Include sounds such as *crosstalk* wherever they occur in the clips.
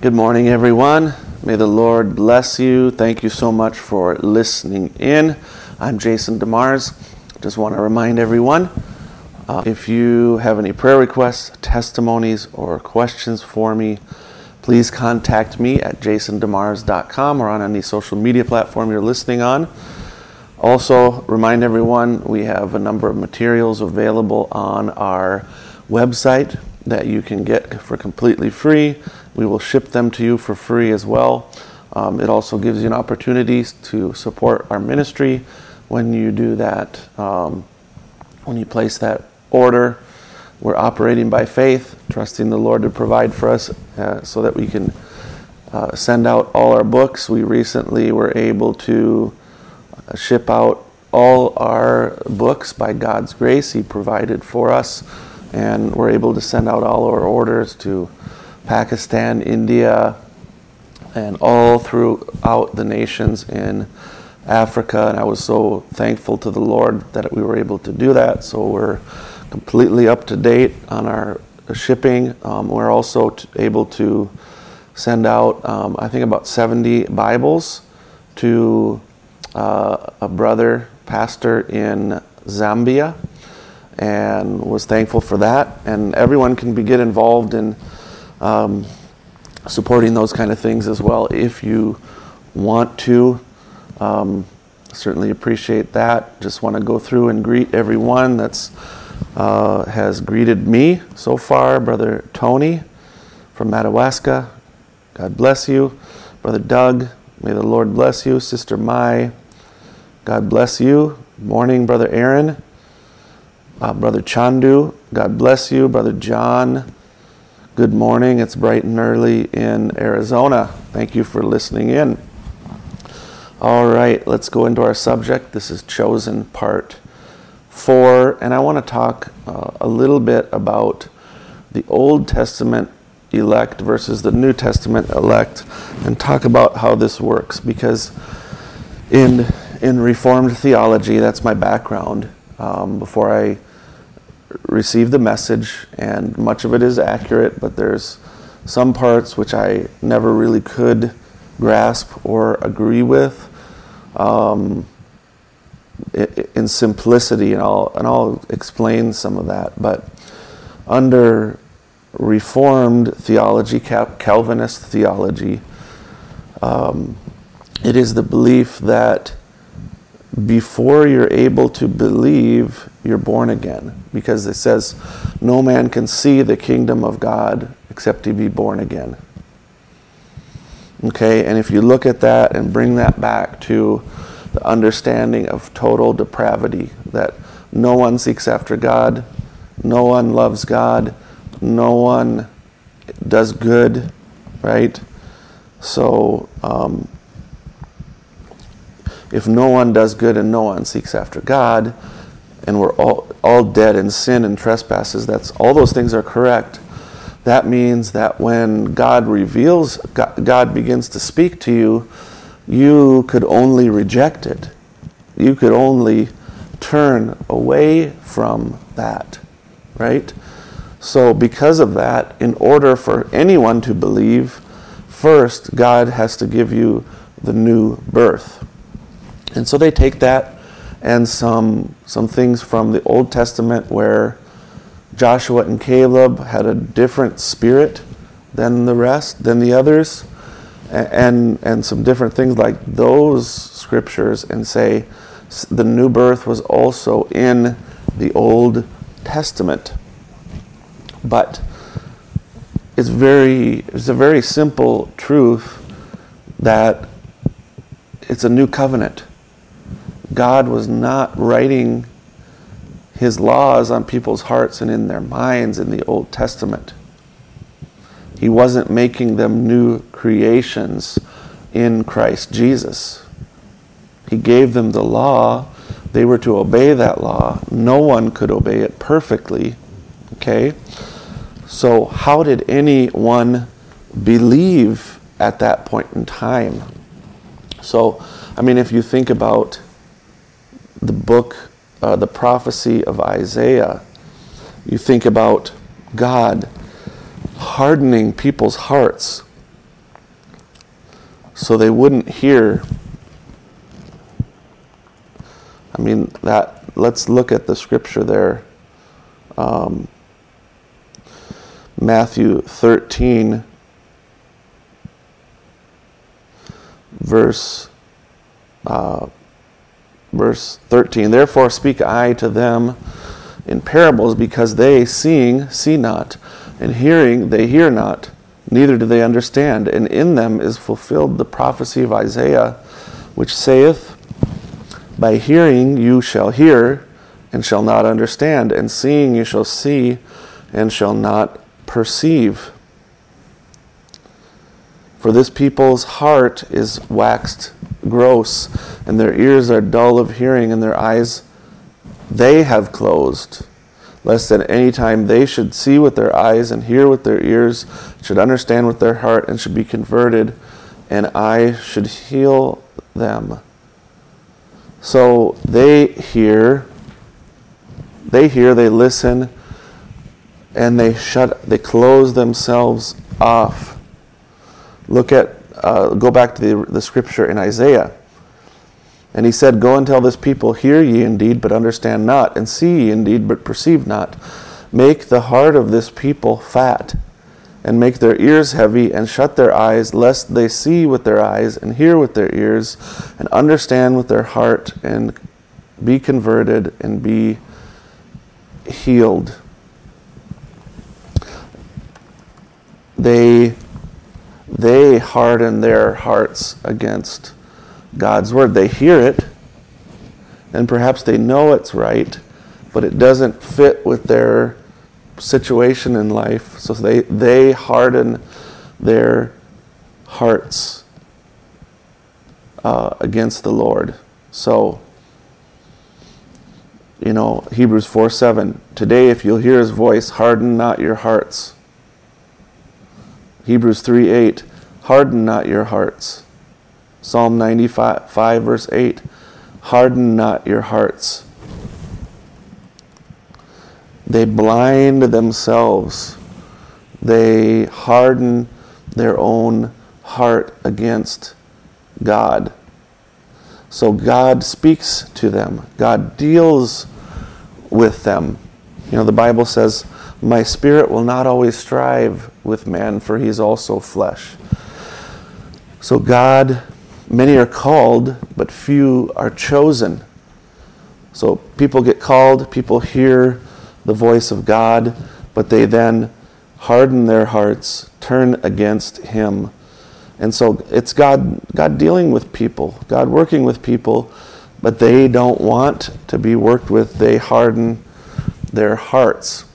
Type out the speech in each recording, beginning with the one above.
Good morning, everyone. May the Lord bless you. Thank you so much for listening in. I'm Jason DeMars. Just want to remind everyone uh, if you have any prayer requests, testimonies, or questions for me, please contact me at jasondemars.com or on any social media platform you're listening on. Also, remind everyone we have a number of materials available on our website that you can get for completely free. We will ship them to you for free as well. Um, it also gives you an opportunity to support our ministry when you do that, um, when you place that order. We're operating by faith, trusting the Lord to provide for us uh, so that we can uh, send out all our books. We recently were able to uh, ship out all our books by God's grace. He provided for us, and we're able to send out all our orders to Pakistan, India, and all throughout the nations in Africa. And I was so thankful to the Lord that we were able to do that. So we're completely up to date on our shipping. Um, we're also t- able to send out, um, I think, about 70 Bibles to uh, a brother pastor in Zambia and was thankful for that. And everyone can be, get involved in um, supporting those kind of things as well if you want to. Um, certainly appreciate that. Just want to go through and greet everyone that's uh, has greeted me so far. Brother Tony from Madawaska, God bless you. Brother Doug, may the Lord bless you. Sister Mai, God bless you. Morning, Brother Aaron. Uh, Brother Chandu, God bless you. Brother John, good morning. It's bright and early in Arizona. Thank you for listening in. All right, let's go into our subject. This is Chosen Part 4, and I want to talk uh, a little bit about the Old Testament elect versus the New Testament elect and talk about how this works because in in Reformed theology, that's my background. Um, before I received the message, and much of it is accurate, but there's some parts which I never really could grasp or agree with um, in simplicity, and I'll, and I'll explain some of that. But under Reformed theology, Calvinist theology, um, it is the belief that before you're able to believe, you're born again. Because it says, no man can see the kingdom of God except he be born again. Okay, and if you look at that and bring that back to the understanding of total depravity, that no one seeks after God, no one loves God, no one does good, right? So, um, if no one does good and no one seeks after God, and we're all, all dead in sin and trespasses, that's all those things are correct that means that when God reveals, God begins to speak to you, you could only reject it. You could only turn away from that, right? So, because of that, in order for anyone to believe, first God has to give you the new birth. And so they take that and some, some things from the Old Testament where Joshua and Caleb had a different spirit than the rest, than the others, and, and some different things like those scriptures, and say the new birth was also in the Old Testament. But it's very it's a very simple truth that it's a new covenant. God was not writing his laws on people's hearts and in their minds in the Old Testament. He wasn't making them new creations in Christ Jesus. He gave them the law. They were to obey that law. No one could obey it perfectly. Okay? So, how did anyone believe at that point in time? So, I mean, if you think about the book uh, the prophecy of Isaiah, you think about God hardening people's hearts so they wouldn't hear. I mean, that, let's look at the scripture there. Um, Matthew 13, verse, uh, verse 13. Therefore speak I to them in parables, because they, seeing, see not, and hearing, they hear not, neither do they understand. And in them is fulfilled the prophecy of Isaiah, which saith, By hearing you shall hear, and shall not understand, and seeing you shall see, and shall not perceive. For this people's heart is waxed gross, and their ears are dull of hearing, and their eyes they have closed, lest at any time they should see with their eyes and hear with their ears, should understand with their heart, and should be converted, and I should heal them. So they hear, they hear, they listen, and they shut, they close themselves off. Look at, uh, go back to the, the scripture in Isaiah. And he said, Go and tell this people, Hear ye indeed, but understand not, and see ye indeed, but perceive not. Make the heart of this people fat, and make their ears heavy, and shut their eyes, lest they see with their eyes, and hear with their ears, and understand with their heart, and be converted, and be healed. They harden their hearts against God's word. They hear it, and perhaps they know it's right, but it doesn't fit with their situation in life. So they, they harden their hearts uh, against the Lord. So, you know, Hebrews 4 7. Today, if you'll hear his voice, harden not your hearts. Hebrews 3 8. Harden not your hearts. Psalm 95, 5, verse 8 Harden not your hearts. They blind themselves, they harden their own heart against God. So God speaks to them, God deals with them. You know, the Bible says, My spirit will not always strive with man, for he is also flesh. So God Many are called, but few are chosen. So people get called, people hear the voice of God, but they then harden their hearts, turn against Him. And so it's God, God dealing with people, God working with people, but they don't want to be worked with. They harden their hearts.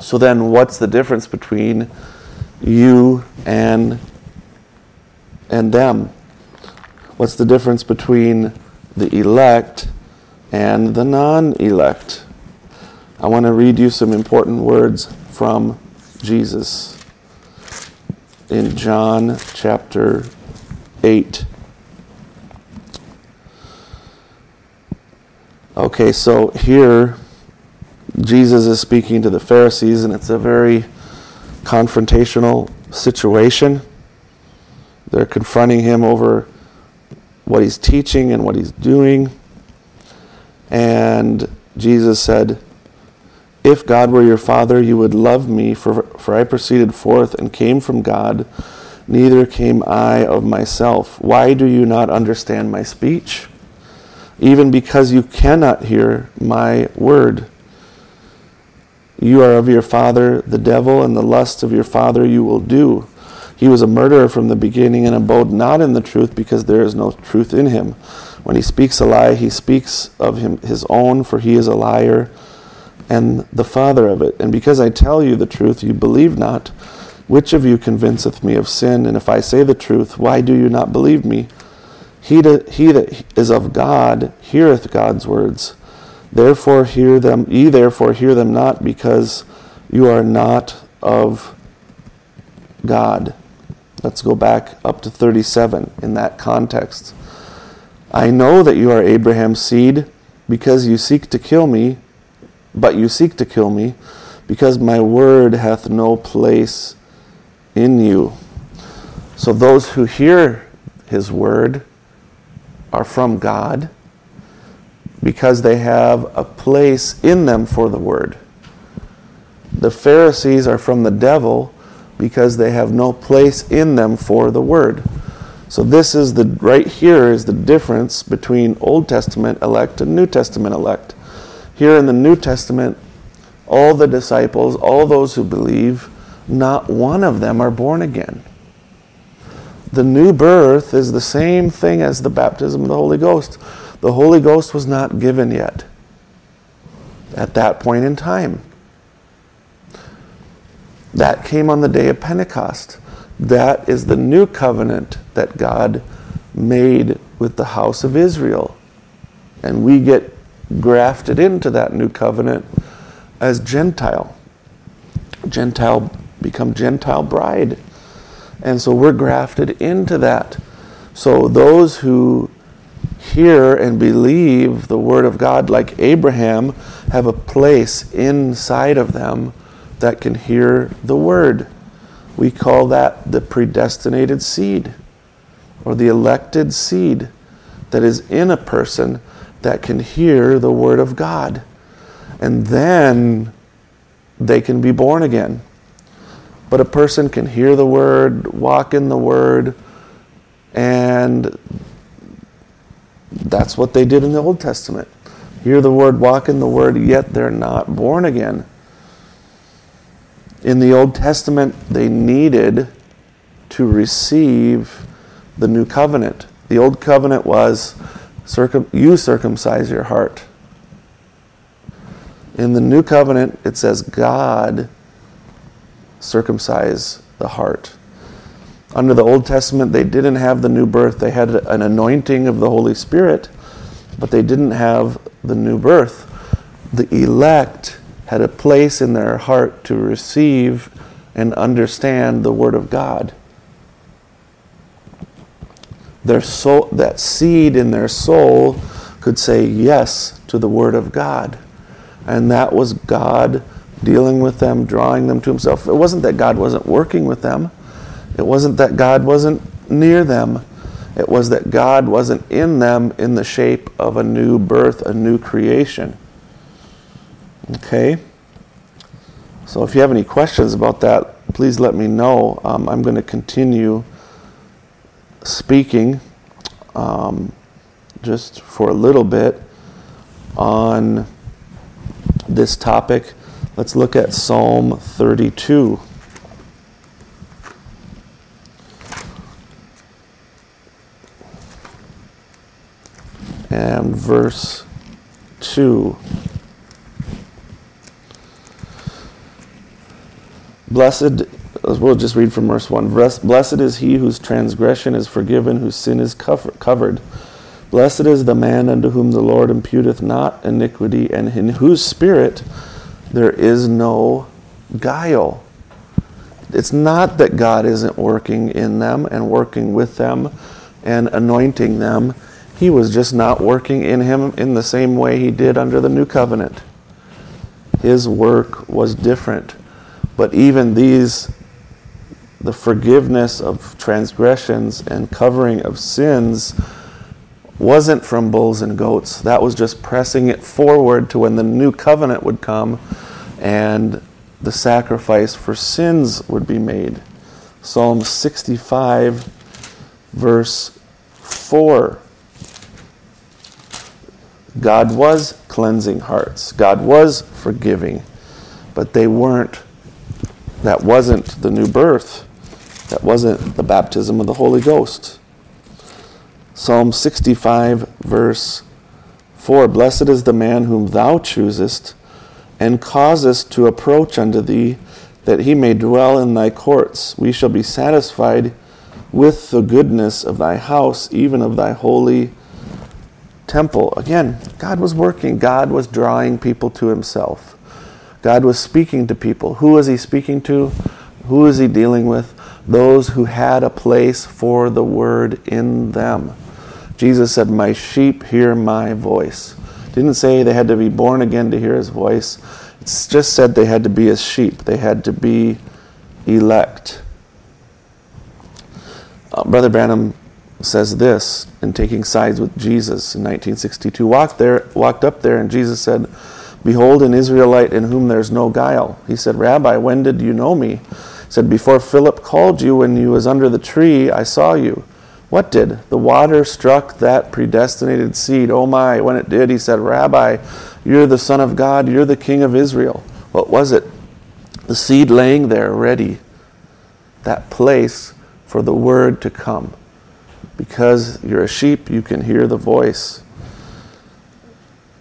So then, what's the difference between you and and them? What's the difference between the elect and the non elect? I want to read you some important words from Jesus in John chapter 8. Okay, so here Jesus is speaking to the Pharisees, and it's a very confrontational situation. They're confronting him over what he's teaching and what he's doing. And Jesus said, If God were your Father, you would love me, for, for I proceeded forth and came from God, neither came I of myself. Why do you not understand my speech? Even because you cannot hear my word. You are of your father, the devil, and the lusts of your father you will do. He was a murderer from the beginning and abode not in the truth because there is no truth in him. When he speaks a lie, he speaks of him his own, for he is a liar and the father of it. And because I tell you the truth, you believe not. Which of you convinceth me of sin? And if I say the truth, why do you not believe me? He, to, he that is of God heareth God's words. Therefore hear them, ye therefore hear them not, because you are not of God. Let's go back up to 37 in that context. I know that you are Abraham's seed because you seek to kill me, but you seek to kill me because my word hath no place in you. So those who hear His Word, are from God because they have a place in them for the Word. The Pharisees are from the devil because they have no place in them for the Word. So this is the right here is the difference between Old Testament elect and New Testament elect. Here in the New Testament, all the disciples, all those who believe, not one of them are born again. The new birth is the same thing as the baptism of the Holy Ghost. The Holy Ghost was not given yet at that point in time. That came on the day of Pentecost. That is the new covenant that God made with the house of Israel. And we get grafted into that new covenant as Gentile. Gentile become Gentile bride. And so we're grafted into that. So those who hear and believe the word of God, like Abraham, have a place inside of them that can hear the word. We call that the predestinated seed or the elected seed that is in a person that can hear the Word of God. And then they can be born again. But a person can hear the Word, walk in the Word, and that's what they did in the Old Testament. Hear the Word, walk in the Word, yet they're not born again in the Old Testament, they needed to receive the new covenant. The old covenant was circum- you circumcise your heart. In the new covenant, it says God circumcise the heart. Under the Old Testament, they didn't have the new birth. They had an anointing of the Holy Spirit, but they didn't have the new birth. The elect had a place in their heart to receive and understand the Word of God. Their soul, that seed in their soul could say yes to the Word of God. And that was God dealing with them, drawing them to Himself. It wasn't that God wasn't working with them, it wasn't that God wasn't near them. It was that God wasn't in them in the shape of a new birth, a new creation. Okay? So if you have any questions about that, please let me know. Um, I'm going to continue speaking um, just for a little bit on this topic. Let's look at Psalm 32. And verse 2. Blessed, we'll just read from verse 1. Blessed is he whose transgression is forgiven, whose sin is covered. Blessed is the man unto whom the Lord imputeth not iniquity, and in whose spirit there is no guile. It's not that God isn't working in them and working with them and anointing them. He was just not working in him in the same way he did under the new covenant. His work was different. But even these, the forgiveness of transgressions and covering of sins, wasn't from bulls and goats. That was just pressing it forward to when the new covenant would come and the sacrifice for sins would be made. Psalm 65, verse 4. God was cleansing hearts, God was forgiving, but they weren't that wasn't the new birth. That wasn't the baptism of the Holy Ghost. Psalm 65, verse 4 Blessed is the man whom thou choosest, and causest to approach unto thee, that he may dwell in thy courts. We shall be satisfied with the goodness of thy house, even of thy holy temple. Again, God was working, God was drawing people to himself. God was speaking to people. Who was he speaking to? Who is he dealing with? Those who had a place for the word in them. Jesus said, My sheep hear my voice. Didn't say they had to be born again to hear his voice. It's just said they had to be his sheep. They had to be elect. Uh, Brother Branham says this in taking sides with Jesus in 1962. Walked there, walked up there, and Jesus said, "Behold, an Israelite in whom there's no guile." He said, "Rabbi, when did you know me?" He said, "Before Philip called you, when you was under the tree, I saw you." What did? The water struck that predestinated seed. Oh my, when it did, he said, Rabbi, you're the Son of God, you're the King of Israel. What was it? The seed laying there ready. That place for the word to come. Because you're a sheep, you can hear the voice.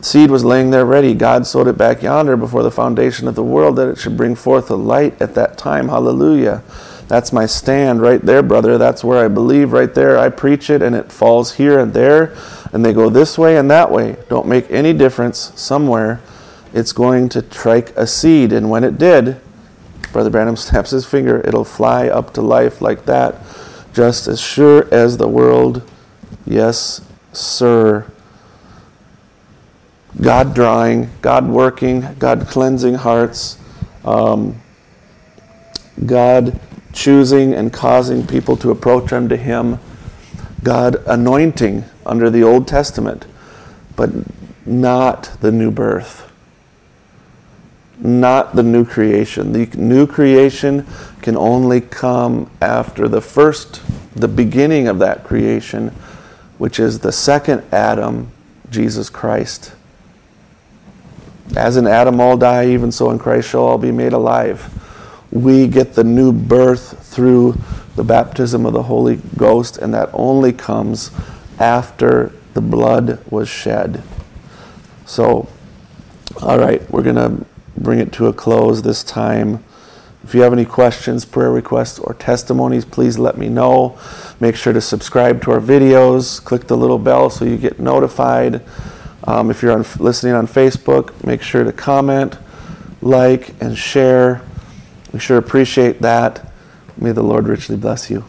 Seed was laying there ready. God sowed it back yonder before the foundation of the world that it should bring forth a light at that time. Hallelujah. That's my stand right there, brother. That's where I believe right there. I preach it and it falls here and there, and they go this way and that way. Don't make any difference. Somewhere it's going to strike a seed, and when it did, Brother Branham *laughs* snaps his finger, it'll fly up to life like that, just as sure as the world. Yes, sir. God drawing, God working, God cleansing hearts, um, God choosing and causing people to approach unto Him, God anointing under the Old Testament, but not the new birth, not the new creation. The new creation can only come after the first, the beginning of that creation, which is the second Adam, Jesus Christ. As in Adam all die, even so in Christ shall all be made alive we get the new birth through the baptism of the Holy Ghost, and that only comes after the blood was shed. So, all right, we're going to bring it to a close this time. If you have any questions, prayer requests, or testimonies, please let me know. Make sure to subscribe to our videos. Click the little bell so you get notified. Um, if you're on, listening on Facebook, make sure to comment, like, and share. We sure appreciate that. May the Lord richly bless you.